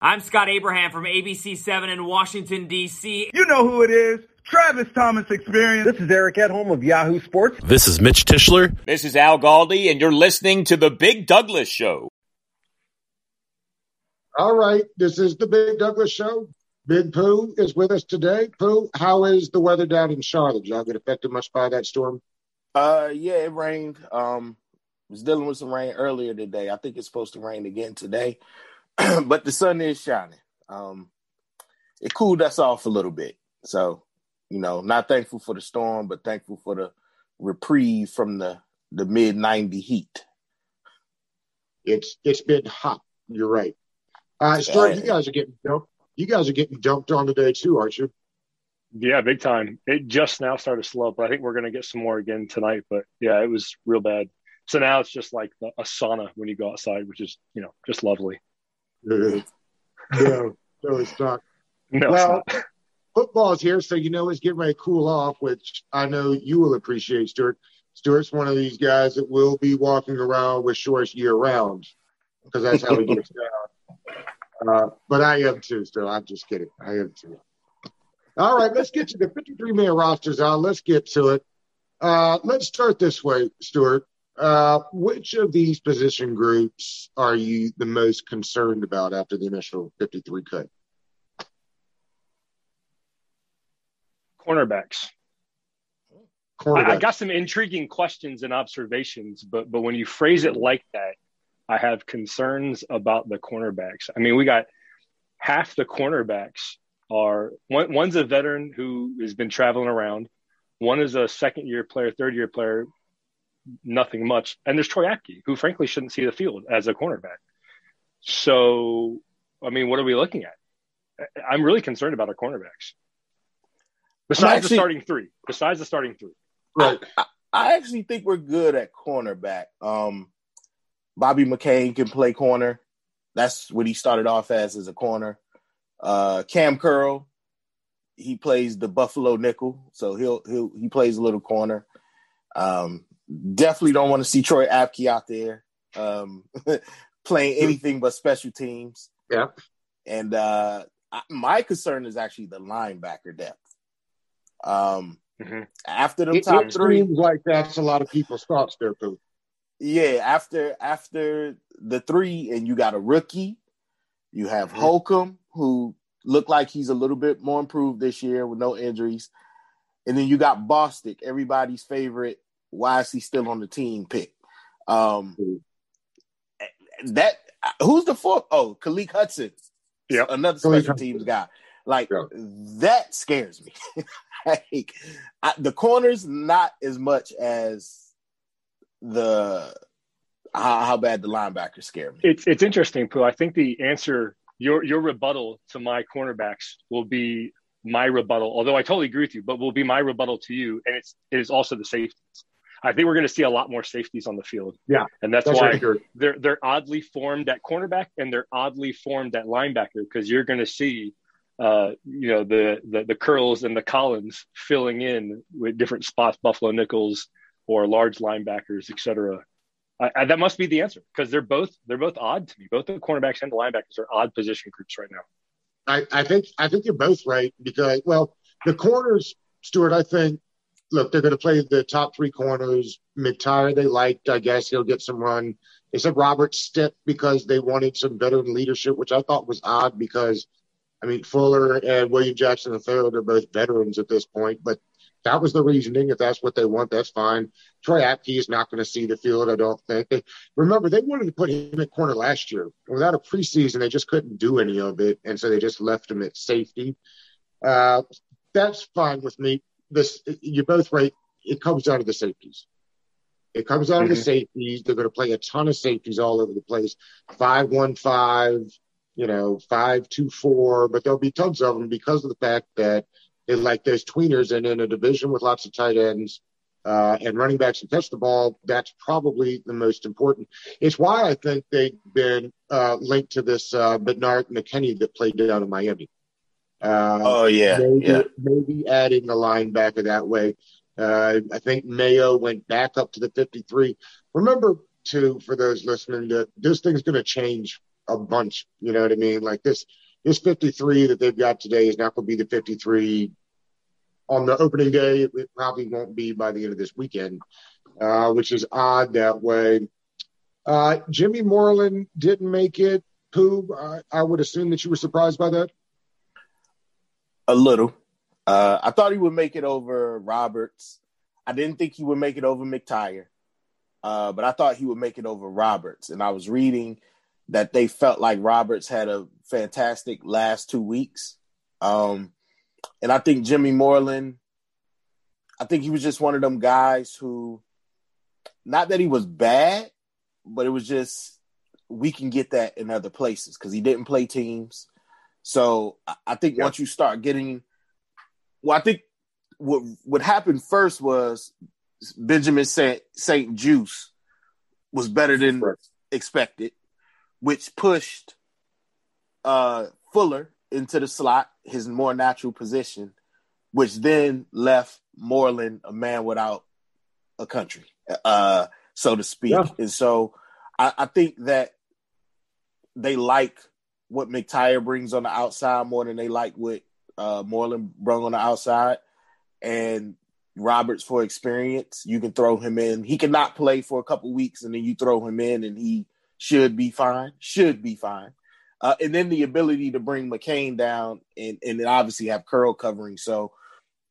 I'm Scott Abraham from ABC7 in Washington, D.C. You know who it is. Travis Thomas Experience. This is Eric Edholm of Yahoo Sports. This is Mitch Tischler. This is Al Galdi, and you're listening to The Big Douglas Show. All right, this is The Big Douglas Show. Big Pooh is with us today. Pooh, how is the weather down in Charlotte? Did y'all get affected much by that storm? Uh, yeah, it rained. Um, was dealing with some rain earlier today. I think it's supposed to rain again today, but the sun is shining. Um, it cooled us off a little bit. So, you know, not thankful for the storm, but thankful for the reprieve from the the mid ninety heat. It's it's been hot. You're right. Uh, Stuart, Yeah. you guys are getting dumped. You guys are getting dumped on today too, aren't you? Yeah, big time. It just now started to slow, but I think we're going to get some more again tonight. But yeah, it was real bad. So now it's just like a sauna when you go outside, which is you know just lovely. no, no, it's not. No, well, it's not. football's here, so you know it's getting ready to cool off, which I know you will appreciate, Stuart. Stuart's one of these guys that will be walking around with shorts year round because that's how he gets down. Uh, but I am too, so I'm just kidding. I am too. All right, let's get to the 53 man rosters out. Let's get to it. Uh, let's start this way, Stuart. Uh, which of these position groups are you the most concerned about after the initial 53 cut? cornerbacks. I, I got some intriguing questions and observations, but but when you phrase it like that, I have concerns about the cornerbacks. I mean, we got half the cornerbacks are one, one's a veteran who has been traveling around. One is a second year player, third year player, nothing much. And there's Troy Apke, who frankly shouldn't see the field as a cornerback. So, I mean, what are we looking at? I'm really concerned about our cornerbacks. Besides actually- the starting three, besides the starting three. Right. I, I actually think we're good at cornerback. Um, Bobby McCain can play corner. That's what he started off as as a corner. Uh, Cam Curl, he plays the Buffalo nickel, so he'll he'll he plays a little corner. Um, definitely don't want to see Troy Apke out there um, playing anything but special teams. Yeah. And uh, I, my concern is actually the linebacker depth. Um, Mhm. after them It, top it three, seems like that's a lot of people's thoughts there, Pooh. yeah, after after the three, and you got a rookie, you have Mhm. Holcomb, who looked like he's a little bit more improved this year with no injuries, and then you got Bostic, everybody's favorite. Why is he still on the team pick? Um, that who's the fourth? Oh, Khalid Hudson, Yeah, another Khalid special Hudson. teams guy. Like Yeah. that scares me. like I, the corners, not as much as the how, how bad the linebackers scare me. It's it's interesting, Pooh. I think the answer your your rebuttal to my cornerbacks will be my rebuttal. Although I totally agree with you, but will be my rebuttal to you, and it's it is also the safeties. I think we're going to see a lot more safeties on the field. Yeah, and that's, That's why for sure. they're they're oddly formed at cornerback and they're oddly formed at linebacker because you're going to see, uh, you know, the, the the curls and the Collins filling in with different spots, Buffalo nickels or large linebackers, et cetera. I, I, that must be the answer because they're both they're both odd to me. Both the cornerbacks and the linebackers are odd position groups right now. I, I think I think you're both right because well, the corners, Stuart. I think look, they're going to play the top three corners. McTyer, they liked. I guess he'll get some run. They said Robert Stipp because they wanted some veteran leadership, which I thought was odd because, I mean, Fuller and William Jackson III are both veterans at this point, but that was the reasoning. If that's what they want, that's fine. Troy Apke is not going to see the field, I don't think. They, remember, they wanted to put him at corner last year. Without a preseason, they just couldn't do any of it, and so they just left him at safety. Uh, that's fine with me. This you're both right. It comes down to the safeties. It comes down to the safeties. They're going to play a ton of safeties all over the place. Five one five, you know, five two four, but there'll be tons of them because of the fact that they like those tweeners, and in a division with lots of tight ends uh, and running backs and catch the ball, that's probably the most important. It's why I think they've been uh, linked to this uh, Benardrick McKinney that played down in Miami. Uh, Oh yeah, maybe, yeah. maybe adding a linebacker that way. Uh, I think Mayo went back up to the 53. Remember, too, for those listening, that this thing's going to change a bunch. You know what I mean? Like this, this 53 that they've got today is not going to be the 53 on the opening day. It probably won't be by the end of this weekend, uh, which is odd that way. Uh, Jimmy Moreland didn't make it. Pooh, I, I would assume that you were surprised by that. A little. Uh, I thought he would make it over Roberts. I didn't think he would make it over McTyer, uh, but I thought he would make it over Roberts. And I was reading that they felt like Roberts had a fantastic last two weeks. Um, and I think Jimmy Moreland, I think he was just one of them guys who, not that he was bad, but it was just we can get that in other places because he didn't play teams. So I think once you start getting, well, I think what what happened first was Benjamin Saint St-Juste was better than expected, which pushed uh, Fuller into the slot, his more natural position, which then left Moreland a man without a country, uh, so to speak. Yeah. And so I, I think that they like what McTyer brings on the outside more than they like what uh, Moreland brung on the outside. And Roberts for experience, you can throw him in. He cannot play for a couple weeks, and then you throw him in, and he should be fine. Should be fine. Uh, and then the ability to bring McCain down, and and obviously have Curl covering. So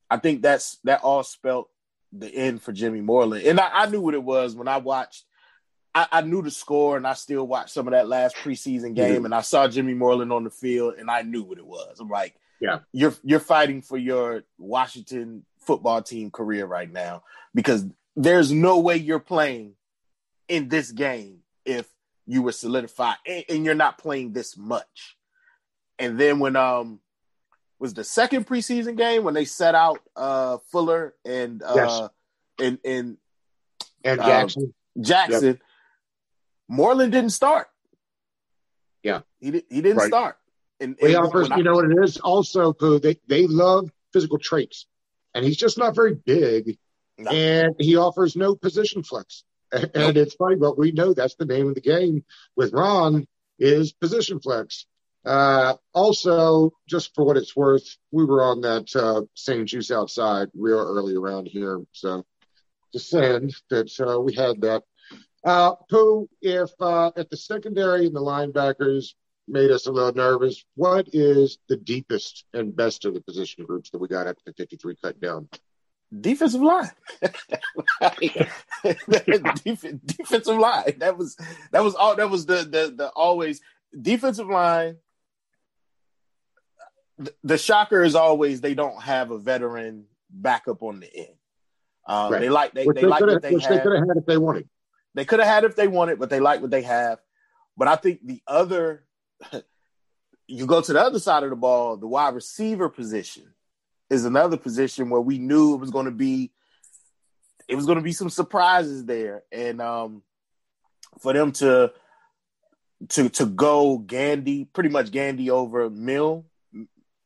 I think that's that all spelt the end for Jimmy Moreland. And I, I knew what it was when I watched I, I, knew the score and I still watched some of that last preseason game mm-hmm. and I saw Jimmy Moreland on the field and I knew what it was. I'm like, yeah, you're you're fighting for your Washington football team career right now because there's no way you're playing in this game if you were solidified and, and you're not playing this much. And then when um was the second preseason game when they set out uh Fuller and uh yes. and and and Jackson. Uh, Jackson. Yep Moreland didn't start. Yeah, he did, he didn't right. start. And, and offers, you know what it is. Also, Pooh, they they love physical traits, and he's just not very big, no. and he offers no position flex. And, nope. it's funny, but we know that's the name of the game with Ron is position flex. Uh, also, just for what it's worth, we were on that uh, St-Juste outside real early around here, so just saying that uh, we had that uh, Pooh, if uh, if the secondary and the linebackers made us a little nervous, what is the deepest and best of the position groups that we got at the 53 cut down? Defensive line. defensive line. That was that was all that was the the the always defensive line. The, the shocker is always they don't have a veteran backup on the end. Um, right. They like they, they, they like what they which had. they could have had if they wanted. They could have had if they wanted, but they like what they have. But I think the other, you go to the other side of the ball, the wide receiver position is another position where we knew it was going to be, it was going to be some surprises there, and um, for them to to to go Gandy, pretty much Gandy over Milne,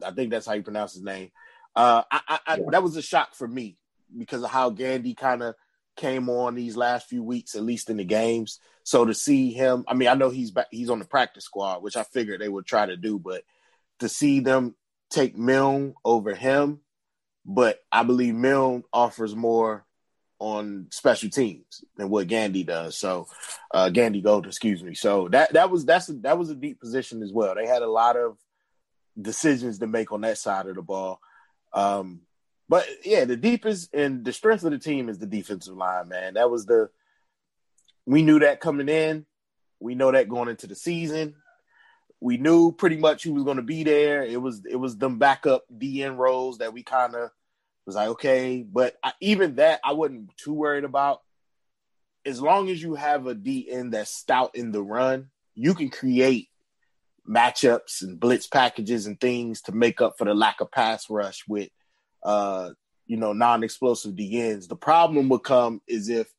I think that's how you pronounce his name. Uh, I, I, I that was a shock for me because of how Gandy kind of came on these last few weeks, at least in the games. So to see him, I mean, I know he's back, he's on the practice squad, which I figured they would try to do, but to see them take Milne over him, but I believe Milne offers more on special teams than what Gandy does. So uh Gandy Gold, excuse me. So that that was that's a, that was a deep position as well. They had a lot of decisions to make on that side of the ball. Um but yeah, the deepest and the strength of the team is the defensive line, man. That was the we knew that coming in. We know that going into the season. We knew pretty much who was going to be there. It was it was them backup DN roles that we kind of was like okay, but I, even that I wasn't too worried about. As long as you have a DN that's stout in the run, you can create matchups and blitz packages and things to make up for the lack of pass rush with uh, you know, non-explosive DNs. The problem would come is if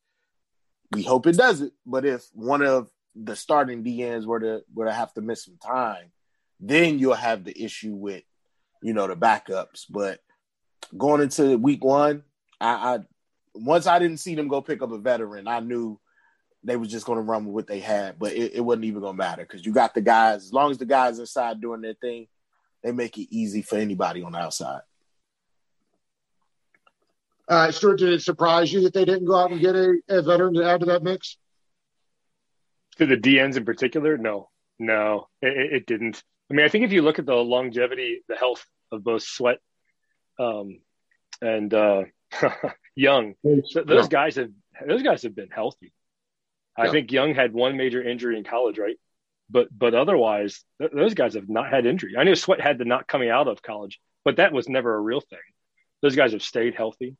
we hope it doesn't, but if one of the starting DNs were to were to have to miss some time, then you'll have the issue with, you know, the backups. But going into week one, I, I once I didn't see them go pick up a veteran, I knew they was just going to run with what they had, but it, it wasn't even going to matter because you got the guys. As long as the guys inside doing their thing, they make it easy for anybody on the outside. Uh, Stuart, did it surprise you that they didn't go out and get a, a veteran to add to that mix? To the DNs in particular, no, no, it, it, didn't. I mean, I think if you look at the longevity, the health of both Sweat um, and uh, Young, those guys have those guys have been healthy. I think Young had one major injury in college, right? But but otherwise, th- those guys have not had injury. I know Sweat had the not coming out of college, but that was never a real thing. Those guys have stayed healthy.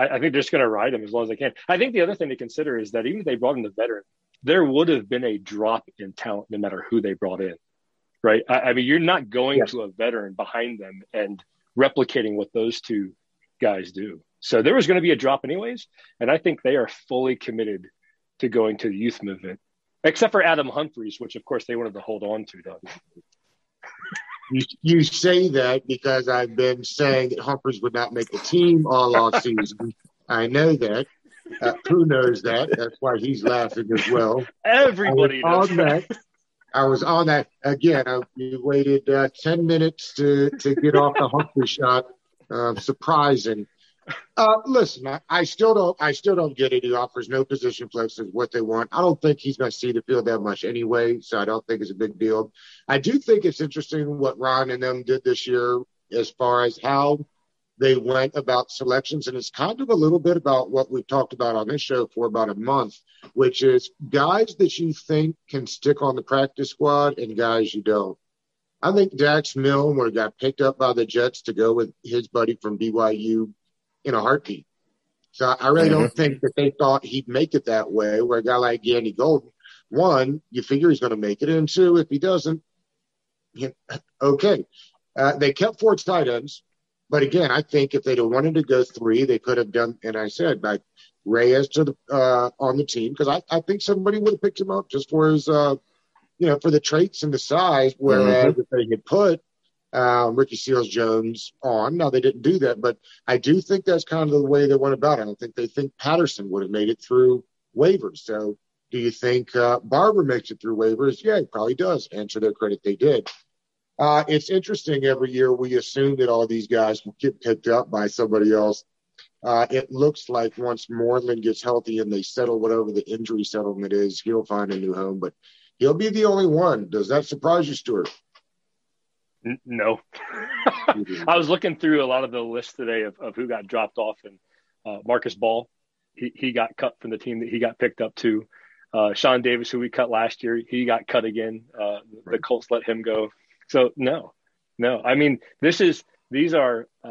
I, I think they're just going to ride him as long as they can. I think the other thing to consider is that even if they brought in the veteran, there would have been a drop in talent no matter who they brought in, right? I, I mean, you're not going yes. to a veteran behind them and replicating what those two guys do. So there was going to be a drop anyways, and I think they are fully committed to going to the youth movement, except for Adam Humphries, which of course they wanted to hold on to. Doug. You, you say that because I've been saying that Humphries would not make the team all off season. I know that. Uh, who knows that? That's why he's laughing as well. Everybody on that. I was on that again. I, waited uh, ten minutes to to get off the Humphrey shot. Uh, surprising. Uh, listen, I, I, still don't. I still don't get it. He offers no position flexes what they want. I don't think he's going to see the field that much anyway, so I don't think it's a big deal. I do think it's interesting what Ron and them did this year as far as how they went about selections, and it's kind of a little bit about what we've talked about on this show for about a month, which is guys that you think can stick on the practice squad and guys you don't. I think Dax Milne got picked up by the Jets to go with his buddy from BYU in a heartbeat. So I really mm-hmm. don't think that they thought he'd make it that way. Where a guy like Gandy Golden, one, you figure he's going to make it, and two, if he doesn't, okay. Uh, they kept four tight ends, but again, I think if they'd have wanted to go three, they could have done. And I said, like Reyes to the uh, on the team because I, I think somebody would have picked him up just for his, uh, you know, for the traits and the size. Whereas mm-hmm. if they had put uh, Ricky Seals Jones on. Now they didn't do that, but I do think that's kind of the way they went about it. I don't think they think Patterson would have made it through waivers. So do you think uh, Barber makes it through waivers? Yeah, he probably does. And to their credit, they did. Uh, it's interesting every year we assume that all these guys will get picked up by somebody else. Uh, it looks like once Moreland gets healthy and they settle whatever the injury settlement is, he'll find a new home, but he'll be the only one. Does that surprise you, Stuart? No. I was looking through a lot of the lists today of, of who got dropped off, and uh, Marcus Ball, he, he got cut from the team that he got picked up to. Uh, Sean Davis, who we cut last year, he got cut again. Uh, the Colts let him go. So no, no. I mean, this is these are uh,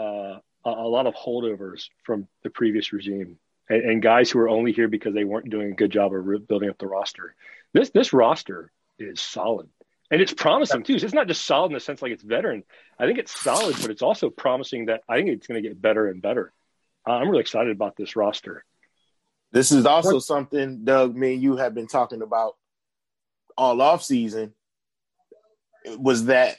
a, a, lot of holdovers from the previous regime, and, and, guys who are only here because they weren't doing a good job of building up the roster. This this roster is solid and it's promising too. So it's not just solid in the sense like it's veteran. I think it's solid, but it's also promising that I think it's going to get better and better. Uh, I'm really excited about this roster. This is also something, Doug, me and you have been talking about all off season. Was that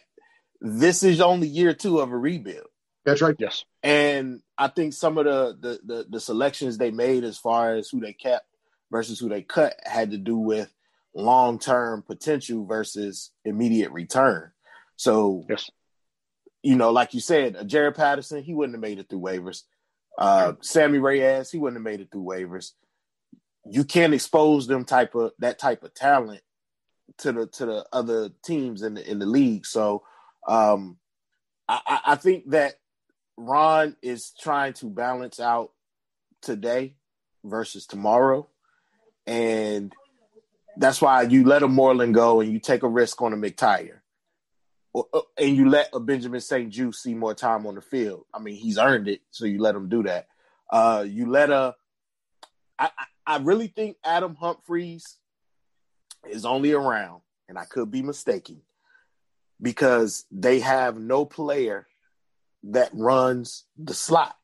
this is only year two of a rebuild? That's right. Yes. And I think some of the, the the, the selections they made as far as who they kept versus who they cut had to do with long term potential versus immediate return. So, yes. you know, like you said, uh, Jaret Patterson, he wouldn't have made it through waivers. Uh, Sammis Reyes, he wouldn't have made it through waivers. You can't expose them type of that type of talent to the to the other teams in the in the league. So, um, I, I think that Ron is trying to balance out today versus tomorrow, and that's why you let a Moreland go and you take a risk on a McTyer. Uh, and you let a Benjamin St-Juste see more time on the field. I mean, he's earned it, so you let him do that. Uh, you let a. I, I really think Adam Humphries is only around, and I could be mistaken, because they have no player that runs the slot.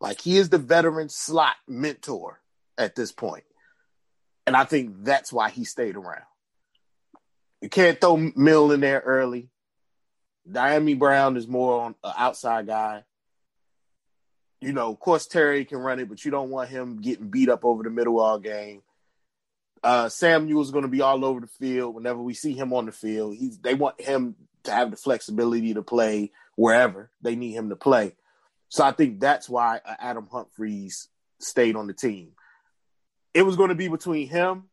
Like he is the veteran slot mentor at this point. And I think that's why he stayed around. You can't throw Milne in there early. Dyami Brown is more on an outside guy. You know, of course Terry can run it, but you don't want him getting beat up over the middle all game. Uh, Samuel's going to be all over the field whenever we see him on the field. He's they want him to have the flexibility to play wherever they need him to play. So I think that's why uh, Adam Humphries stayed on the team. It was going to be between him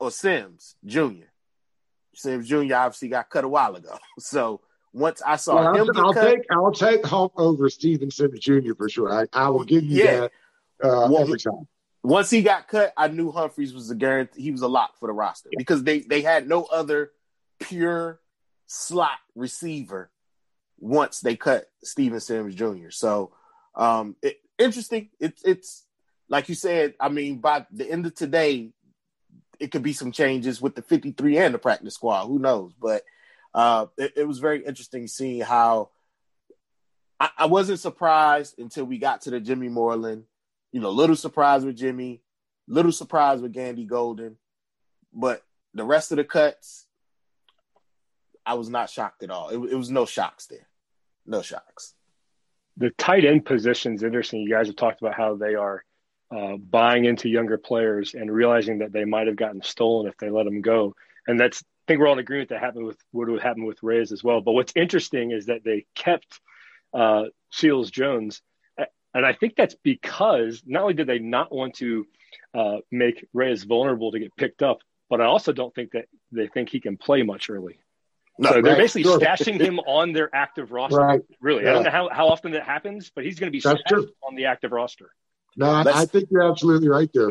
or Sims Jr. Sims Jr. obviously got cut a while ago. So once I saw Well, him I'll, I'll cut, take I'll take Hump over Steven Sims Jr. for sure. I, I will give you Yeah. that uh, Well, every time. once he got cut, I knew Humphries was a guarantee. He was a lock for the roster because they they had no other pure slot receiver once they cut Steven Sims Jr. So um, it, interesting. It's it's like you said. I mean, by the end of today, it could be some changes with the 53 and the practice squad. Who knows? But uh, it, it was very interesting seeing how. I, I wasn't surprised until we got to the Jimmy Moreland you know, little surprise with Jimmy, little surprise with Gandy Golden, but the rest of the cuts, I was not shocked at all. It, it was no shocks there, no shocks. the tight end position is interesting. You guys have talked about how they are uh, buying into younger players and realizing that they might have gotten stolen if they let them go. And that's, I think we're all in agreement that happened with what would happen with Reyes as well. But what's interesting is that they kept uh, Seals Jones. And I think that's because not only did they not want to uh, make Reyes vulnerable to get picked up, but I also don't think that they think he can play much early. No, so they're right, basically sure. stashing him on their active roster. Right. Really, I don't know how, how often that happens, but he's going to be That's stashed true. on the active roster. No, I, Let's- I think you're absolutely right there.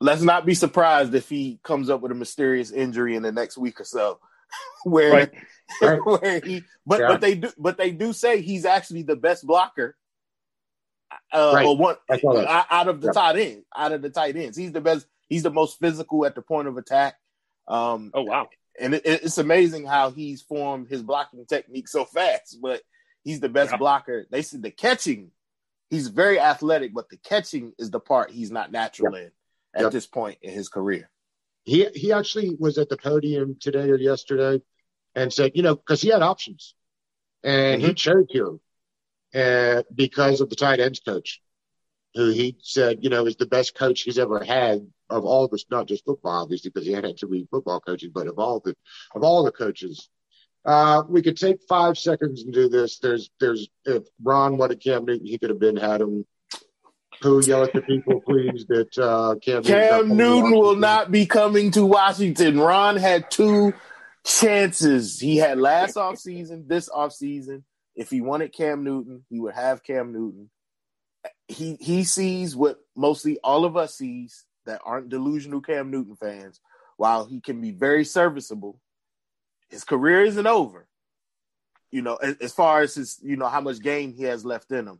Let's not be surprised if he comes up with a mysterious injury in the next week or so, where Right. Right. where he. But Yeah. but they do but they do say he's actually the best blocker. Uh, Right. or one I out out of the Yeah. tight end, out of the tight ends, he's the best. He's the most physical at the point of attack. Um, Oh wow! and it, it's amazing how he's formed his blocking technique so fast. But he's the best Yeah. blocker. They said the catching, he's very athletic, but the catching is the part he's not natural in at Yep. this point in his career. He he actually was at the podium today or yesterday and said, you know, because he had options, and he chose here, uh, because of the tight ends coach, who he said, you know, is the best coach he's ever had of all this, not just football, obviously, because he had to be football coaches, but of all the of all the coaches. Uh, we could take five seconds and do this. There's, there's, if Ron wanted Cam Newton, he could have been had him. Who yell at the people, please, that uh, Cam, Cam Newton will not be coming to Washington. Ron had two chances. He had last offseason, this offseason. If he wanted Cam Newton, he would have Cam Newton. He he sees what mostly all of us sees that aren't delusional Cam Newton fans. While he can be very serviceable, his career isn't over. You know, as, as far as his, you know, how much game he has left in him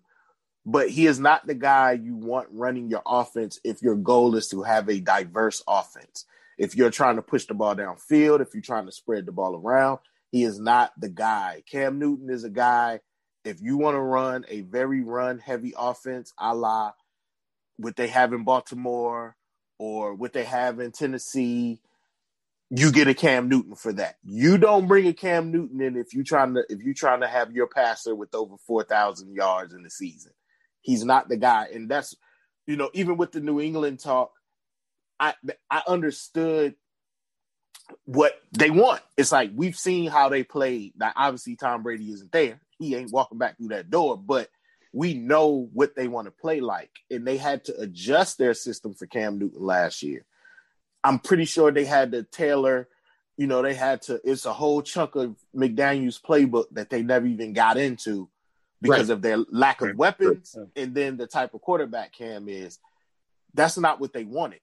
but he is not the guy you want running your offense if your goal is to have a diverse offense. If you're trying to push the ball downfield, if you're trying to spread the ball around, he is not the guy. Cam Newton is a guy. If you want to run a very run heavy offense, a la what they have in Baltimore or what they have in Tennessee, you get a Cam Newton for that. You don't bring a Cam Newton in if you trying to if you trying to have your passer with over four thousand yards in the season. He's not the guy, and that's you know even with the New England talk, I I understood what they want. It's like we've seen how they played. Now obviously Tom Brady isn't there; he ain't walking back through that door, but we know what they want to play like, and they had to adjust their system for Cam Newton last year. I'm pretty sure they had to tailor, you know, they had to. It's a whole chunk of McDaniel's playbook that they never even got into because Right. of their lack of weapons Right. and then the type of quarterback Cam is. That's not what they wanted.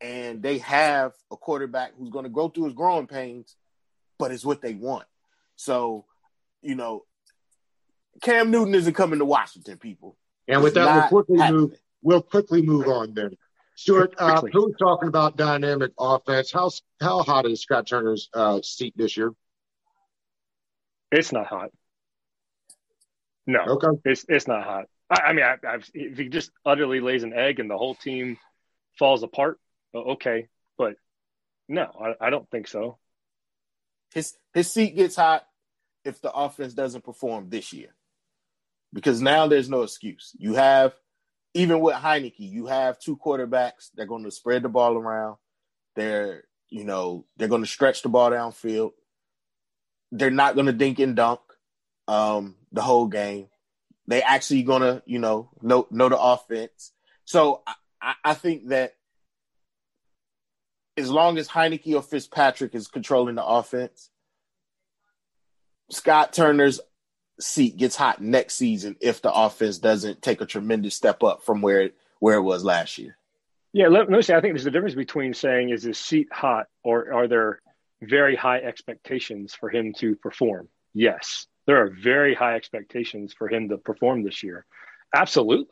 And they have a quarterback who's going to go through his growing pains, but it's what they want. So, you know, Cam Newton isn't coming to Washington, people. And with It's that, we'll quickly happening. move. We'll quickly move on then. Stuart, uh, Quickly. who's talking about dynamic offense? How how hot is Scott Turner's uh, seat this year? It's not hot. No, Okay, it's it's not hot. I, I mean, I, I've, if he just utterly lays an egg and the whole team falls apart, okay, but no, I, I don't think so. his his seat gets hot if the offense doesn't perform this year. Because now there's no excuse. You have even with Heinicke, you have two quarterbacks that are going to spread the ball around. They're, you know, they're going to stretch the ball downfield. They're not going to dink and dunk um, the whole game. They actually going to, you know, know know the offense. So I, I think that as long as Heinicke or Fitzpatrick is controlling the offense, Scott Turner's seat gets hot next season if the offense doesn't take a tremendous step up from where it where it was last year. Yeah, let, let me say I think there's a difference between saying is his seat hot or are there very high expectations for him to perform? Yes, there are very high expectations for him to perform this year. Absolutely.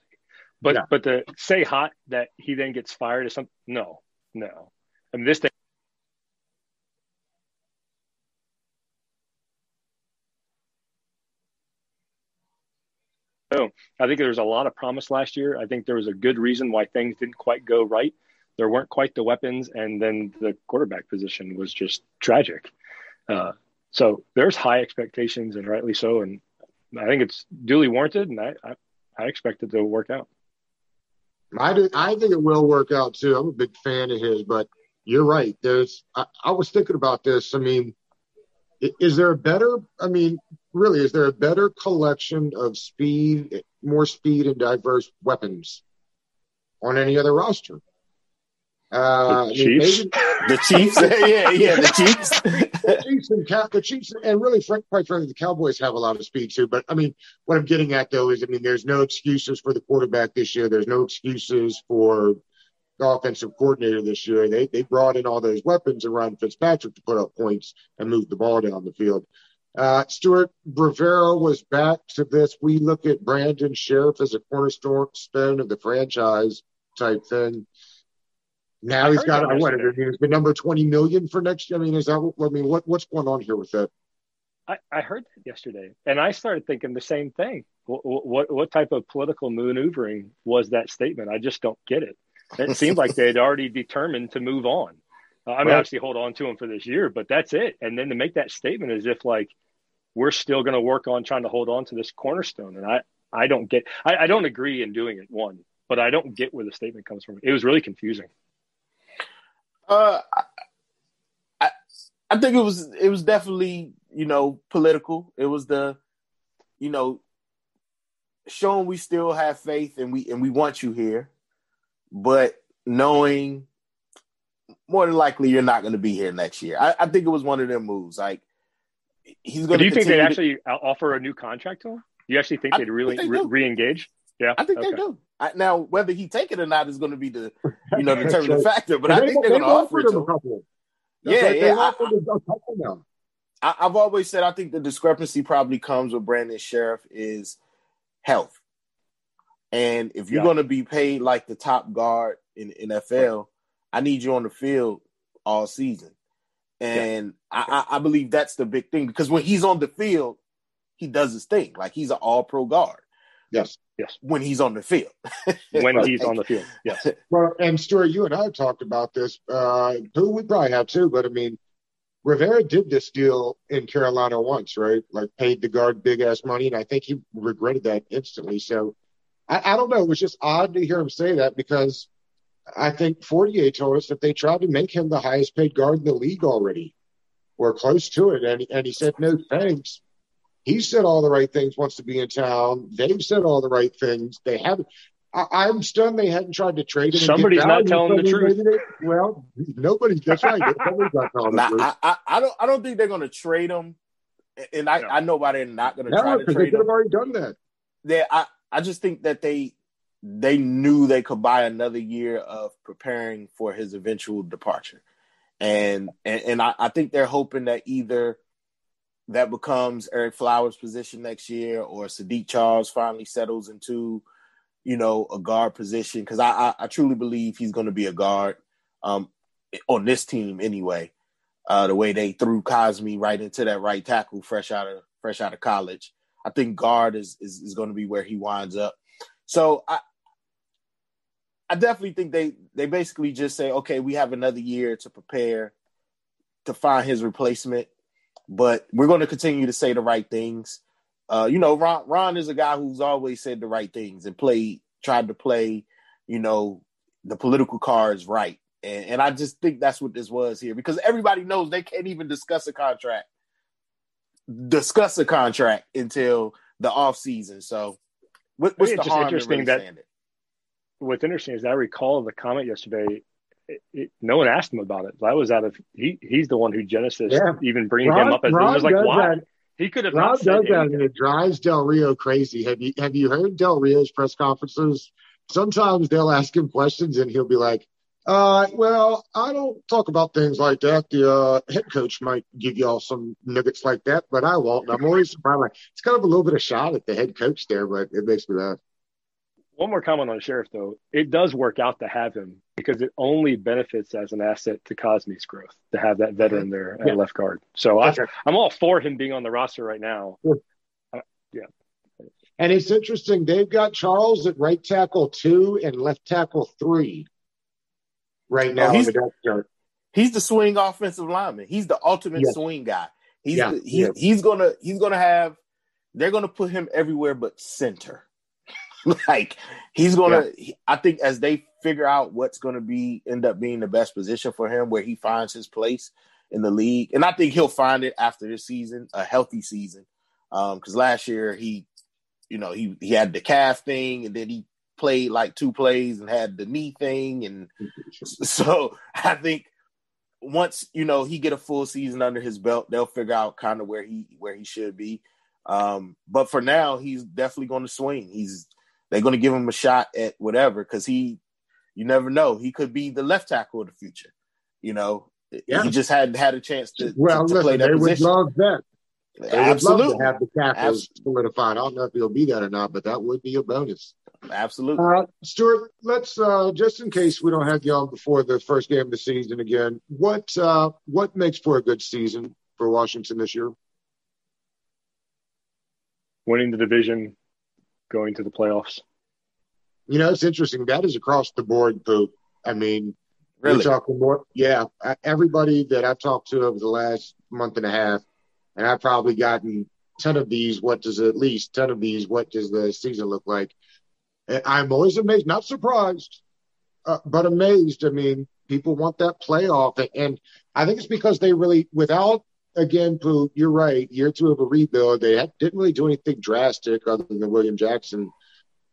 But yeah. but to say hot that he then gets fired is something no, no. And this thing So I think there was a lot of promise last year. I think there was a good reason why things didn't quite go right. There weren't quite the weapons, and then the quarterback position was just tragic. Uh, so there's high expectations, and rightly so. And I think it's duly warranted, and I, I, I expect it to work out. I, do, I think it will work out too. I'm a big fan of his, but you're right. There's I, I was thinking about this. I mean, is there a better? I mean, really, is there a better collection of speed, more speed and diverse weapons on any other roster? Uh, the Chiefs, maybe, the Chiefs, yeah, yeah, the Chiefs, the Chiefs and the Chiefs, and really, quite frankly, the Cowboys have a lot of speed too. But I mean, what I'm getting at though is, I mean, there's no excuses for the quarterback this year. There's no excuses for the offensive coordinator this year. They they brought in all those weapons around Fitzpatrick to put up points and move the ball down the field. Uh, Stuart Rivera was back to this. We look at Brandon Scherff as a cornerstone of the franchise type thing. Now I he's got what? It's the number twenty million for next year. I mean, is that? I mean, what what's going on here with that? I, I heard that yesterday, and I started thinking the same thing. What, what what type of political maneuvering was that statement? I just don't get it. It seemed like they had already determined to move on. Uh, I mean, right. obviously hold on to him for this year, but that's it. And then to make that statement as if like we're still going to work on trying to hold on to this cornerstone. And I, I don't get, I, I don't agree in doing it one, but I don't get where the statement comes from. It was really confusing. Uh, I, I think it was, it was definitely, you know, political. It was the, you know, showing we still have faith and we, and we want you here, but knowing more than likely you're not going to be here next year. I, I think it was one of their moves. Like, he's going. Do you think they'd actually offer a new contract to him? Do you actually think they'd really think they re- engage Yeah, I think okay. they do. I, now, whether he take it or not is going to be the you know determining factor. But I think they're going to offer it to him. Yeah, yeah. I, have always said I think the discrepancy probably comes with Brandon Scherff is health, and if you're yeah. going to be paid like the top guard in NFL, I need you on the field all season. And yeah. I, I believe that's the big thing because when he's on the field, he does his thing. Like he's an all pro guard. Yes. Yes. When he's on the field. when he's on the field. Yes. Well, and Stuart, you and I have talked about this. Uh, who we probably have too, but I mean, Rivera did this deal in Carolina once, right? Like paid the guard big ass money, and I think he regretted that instantly. So I, I don't know. It was just odd to hear him say that because I think Fortier told us that they tried to make him the highest paid guard in the league already, or close to it, and and he said no thanks. He said all the right things. Wants to be in town. They've said all the right things. They haven't. I, am stunned they hadn't tried to trade him. Somebody's not telling the truth. They, well, nobody. That's right. Nobody's not telling the truth. I, I, I, don't. I don't think they're going to trade him. And I, no. I know why they're not going to no, try to trade they could have already done that. Yeah, I, I just think that they they knew they could buy another year of preparing for his eventual departure. And and, and I, I think they're hoping that either that becomes Ereck Flowers' position next year, or Saahdiq Charles finally settles into, you know, a guard position. Because I, I, I truly believe he's going to be a guard um, on this team anyway. Uh, the way they threw Cosmi right into that right tackle, fresh out of fresh out of college, I think guard is is, is going to be where he winds up. So I, I definitely think they they basically just say, okay, we have another year to prepare to find his replacement, but we're going to continue to say the right things. Uh, you know, Ron Ron is a guy who's always said the right things and played, tried to play, you know, the political cards right. And, and I just think that's what this was here because everybody knows they can't even discuss a contract, discuss a contract until the off season. So, what, what's it's the harm in really that- it? What's interesting is I recall the comment yesterday. It, it, no one asked him about it. That was out of he. He's the one who Genesis Yeah. even bringing Ron- him up as Ron was like why that. he could have Rob not does that, and it drives Del Rio crazy. Have you have you heard Del Rio's press conferences? Sometimes they'll ask him questions, and he'll be like, uh, "Well, I don't talk about things like that. The uh, head coach might give y'all some nuggets like that, but I won't." And I'm always surprised. Like it's kind of a little bit of shot at the head coach there, but it makes me laugh. One more comment on Scherff, though. It does work out to have him because it only benefits as an asset to Cosmi's growth to have that veteran there at Yeah. left guard. So I, Okay. I'm all for him being on the roster right now. Uh, yeah. And it's interesting. They've got Charles at right tackle two and left tackle three right oh, now. Oh, on he's- the depth chart. He's the swing offensive lineman. He's the ultimate Yes. swing guy. He's Yeah, the, he's, yeah. he's gonna he's gonna have they're gonna put him everywhere but center. like he's gonna he- I think as they figure out what's gonna be end up being the best position for him where he finds his place in the league. And I think he'll find it after this season, a healthy season. Um, because last year he you know, he he had the calf thing and then he played like two plays and had the knee thing and so I think once you know he get a full season under his belt, they'll figure out kind of where he where he should be. Um, but for now, he's definitely going to swing. He's they're going to give him a shot at whatever because he, you never know, he could be the left tackle of the future. You know, Yeah. he just hadn't had a chance to, Well, to, to play listen, that they would love that. They would Absolutely, love to have the tackles solidified. I don't know if he'll be that or not, but that would be a bonus. absolutely. Uh, Stuart, let's uh, just in case we don't have you on before the first game of the season again. What uh, what makes for a good season for Washington this year? Winning the division, going to the playoffs. You know, it's interesting. That is across the board, Pooh. I mean, really, We're talking more. Yeah, uh, everybody that I've talked to over the last month and a half, and I've probably gotten ten of these. What does at least ten of these? What does the season look like? And I'm always amazed, not surprised, uh, but amazed. I mean, people want that playoff, and, and I think it's because they really, without again, Pooh, you're right. Year two of a rebuild, they didn't really do anything drastic other than William Jackson,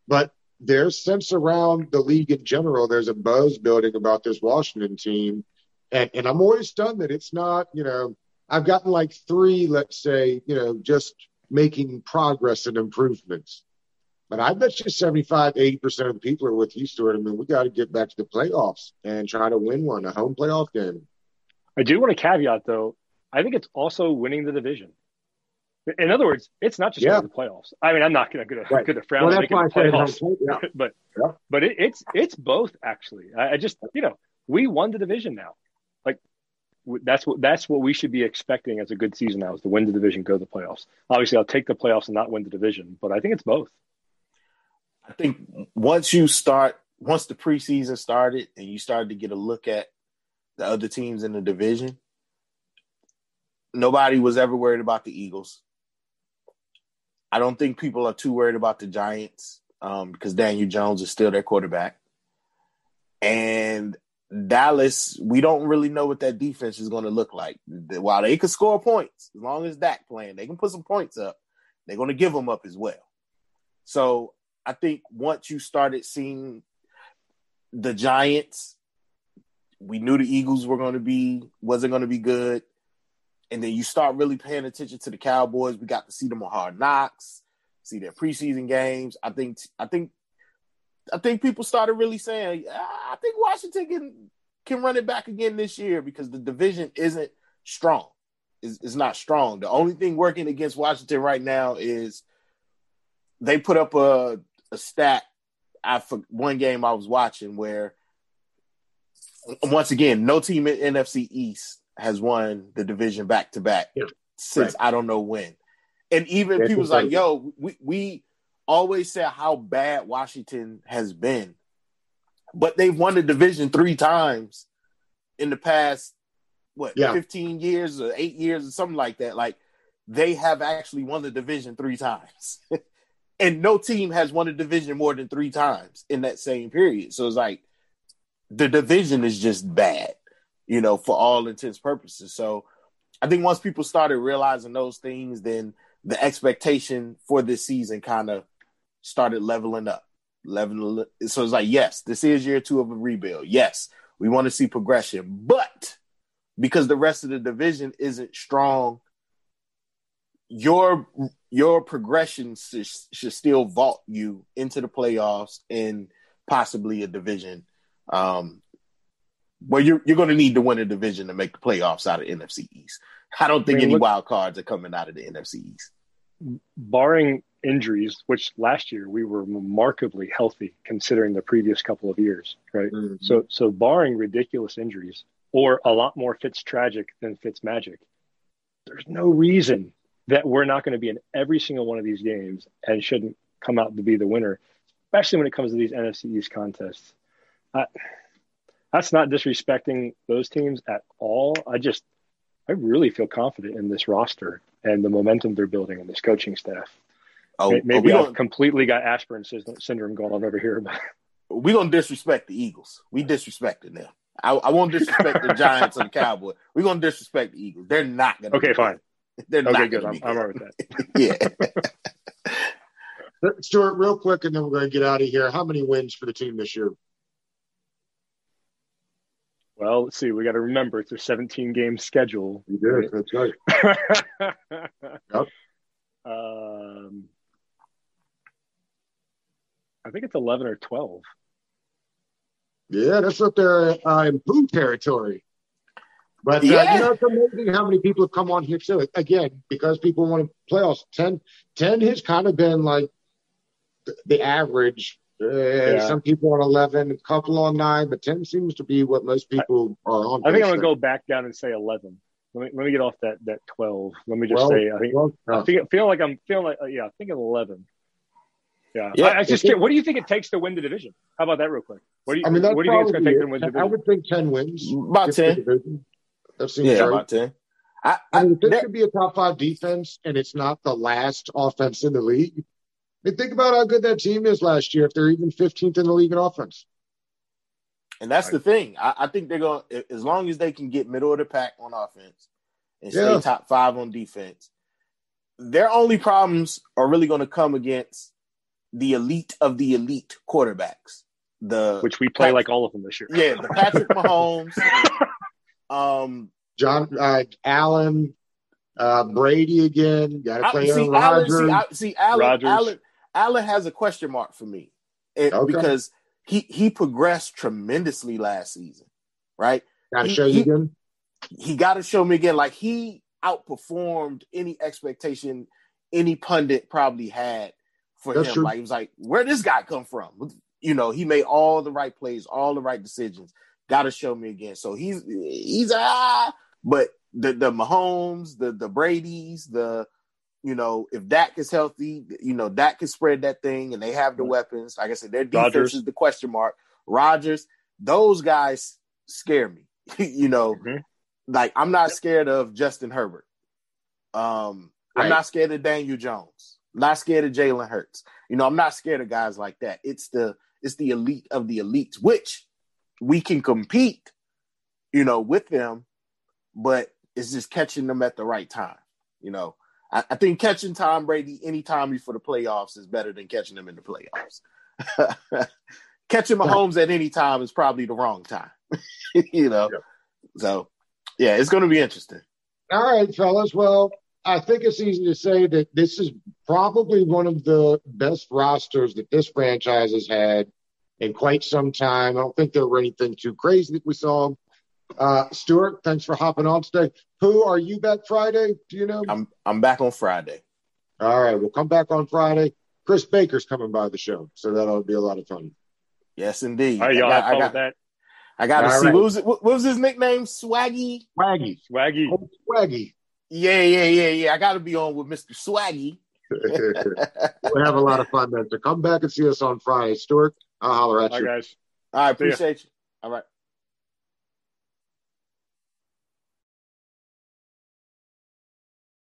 but there's sense around the league in general. There's a buzz building about this Washington team. And, and I'm always stunned that it's not, you know, I've gotten like three, let's say, you know, just making progress and improvements. But I bet you 75, 80% of the people are with you, Stuart. I mean, we got to get back to the playoffs and try to win one, a home playoff game. I do want to caveat though. I think it's also winning the division. In other words, it's not just Yeah. the playoffs. I mean, I'm not going to Right. going to frown Well, making the playoffs, play- yeah. but Yeah. but it, it's it's both actually. I, I just you know we won the division now. Like w- that's what that's what we should be expecting as a good season now is to win the division, go to the playoffs. Obviously, I'll take the playoffs and not win the division, but I think it's both. I think once you start, once the preseason started and you started to get a look at the other teams in the division, nobody was ever worried about the Eagles. I don't think people are too worried about the Giants um, because Daniel Jones is still their quarterback. And Dallas, we don't really know what that defense is going to look like. While they could score points, as long as Dak playing, they can put some points up. They're going to give them up as well. So I think once you started seeing the Giants, we knew the Eagles were going to be wasn't going to be good, and then you start really paying attention to the Cowboys. We got to see them on Hard Knocks, see their preseason games. I think I think I think people started really saying, "Ah, I think Washington can can run it back again this year because the division isn't strong. Is not strong. The only thing working against Washington right now is they put up a a stat after one game I was watching where once again, no team in NFC East has won the division back to back since I don't know when. And even Yeah, people's like, yo, we, we always say how bad Washington has been. But they've won the division three times in the past, what, Yeah. 15 years or eight years or something like that. Like they have actually won the division three times. and no team has won a division more than three times in that same period. So it's like the division is just bad, you know, for all intents purposes. So I think once people started realizing those things, then the expectation for this season kind of started leveling up. Leveling, so it's like, yes, this is year two of a rebuild. Yes, we want to see progression, but because the rest of the division isn't strong, your your progression should, should still vault you into the playoffs and possibly a division um, where you're you're going to need to win a division to make the playoffs out of NFC East. I don't think I mean, any look, wild cards are coming out of the NFC East. Barring injuries, which last year we were remarkably healthy considering the previous couple of years, right? Mm-hmm. So so barring ridiculous injuries or a lot more Fitz tragic than Fitz magic, there's no reason that we're not going to be in every single one of these games and shouldn't come out to be the winner, especially when it comes to these NFC East contests. I, that's not disrespecting those teams at all. I just, I really feel confident in this roster and the momentum they're building and this coaching staff. Oh, maybe oh, I've completely got Ashburn syndrome going on over here. But we're gonna disrespect the Eagles. We disrespected them. I, I won't disrespect the Giants and the Cowboys. We're gonna disrespect the Eagles. They're not gonna. Okay, fine. They're okay, good. I'm, I'm all right with that. yeah. Stuart, real quick, and then we're going to get out of here. How many wins for the team this year? Well, let's see. We got to remember it's a 17 game schedule. You did. Right? That's right. yep. Um, I think it's 11 or 12. Yeah, that's up there uh, in boom territory. But uh, yeah. you know, it's amazing how many people have come on here too. Again, because people want to playoffs. 10, 10 has kind of been like the, the average. Uh, yeah. Some people on eleven, a couple on nine, but ten seems to be what most people I, are on. I think I'm gonna go back down and say eleven. Let me let me get off that that twelve. Let me just 12, say I think 12, I think feel like I'm feeling like uh, yeah I think of eleven. Yeah, yeah. I, I just what do you think it takes to win the division? How about that real quick? What do you I mean, what do you think it's going to take to win the division? I would think ten wins. About ten. That seems yeah, right. about ten. I, I, I mean, this could be a top five defense, and it's not the last offense in the league. I mean, think about how good that team is last year. If they're even 15th in the league in offense, and that's right. the thing. I, I, think they're going to, as long as they can get middle of the pack on offense and stay top five on defense. Their only problems are really going to come against the elite of the elite quarterbacks. The which we play Patrick, like all of them this year. Yeah, the Patrick Mahomes, Um, John uh, Allen, uh, Brady again. Got to play see, Allen, see, I, see, Allen, Allen, Allen has a question mark for me it, okay. because he he progressed tremendously last season, right? Got to show you again. He got to show me again. Like he outperformed any expectation any pundit probably had for That's him. True. Like he was like, "Where this guy come from?" You know, he made all the right plays, all the right decisions. Got to show me again. So he's he's ah, but the the Mahomes, the the Brady's, the you know, if Dak is healthy, you know, Dak can spread that thing and they have the weapons. Like I said, their defense Rodgers. is the question mark. Rodgers, those guys scare me. you know, mm-hmm. like I'm not scared of Justin Herbert. Um, right. I'm not scared of Daniel Jones. I'm not scared of Jalen Hurts. You know, I'm not scared of guys like that. It's the it's the elite of the elites, which we can compete, you know, with them, but it's just catching them at the right time. You know, I, I think catching Tom Brady anytime before the playoffs is better than catching him in the playoffs. catching Mahomes at any time is probably the wrong time. you know, yeah. so yeah, it's going to be interesting. All right, fellas. Well, I think it's easy to say that this is probably one of the best rosters that this franchise has had in quite some time. I don't think there were anything too crazy that we saw. Uh, Stuart, thanks for hopping on today. Who are you back Friday? Do you know? I'm I'm back on Friday. All right, we'll come back on Friday. Chris Baker's coming by the show, so that'll be a lot of fun. Yes, indeed. All right, y'all. I got, I got, that. I got to see. Right. What was it? What was his nickname? Swaggy. Swaggy. Swaggy. Oh, Swaggy. Yeah, yeah, yeah, yeah. I got to be on with Mr. Swaggy. we'll have a lot of fun then. So come back and see us on Friday. Stuart, I'll holler at Bye, you. guys. I appreciate you. All right.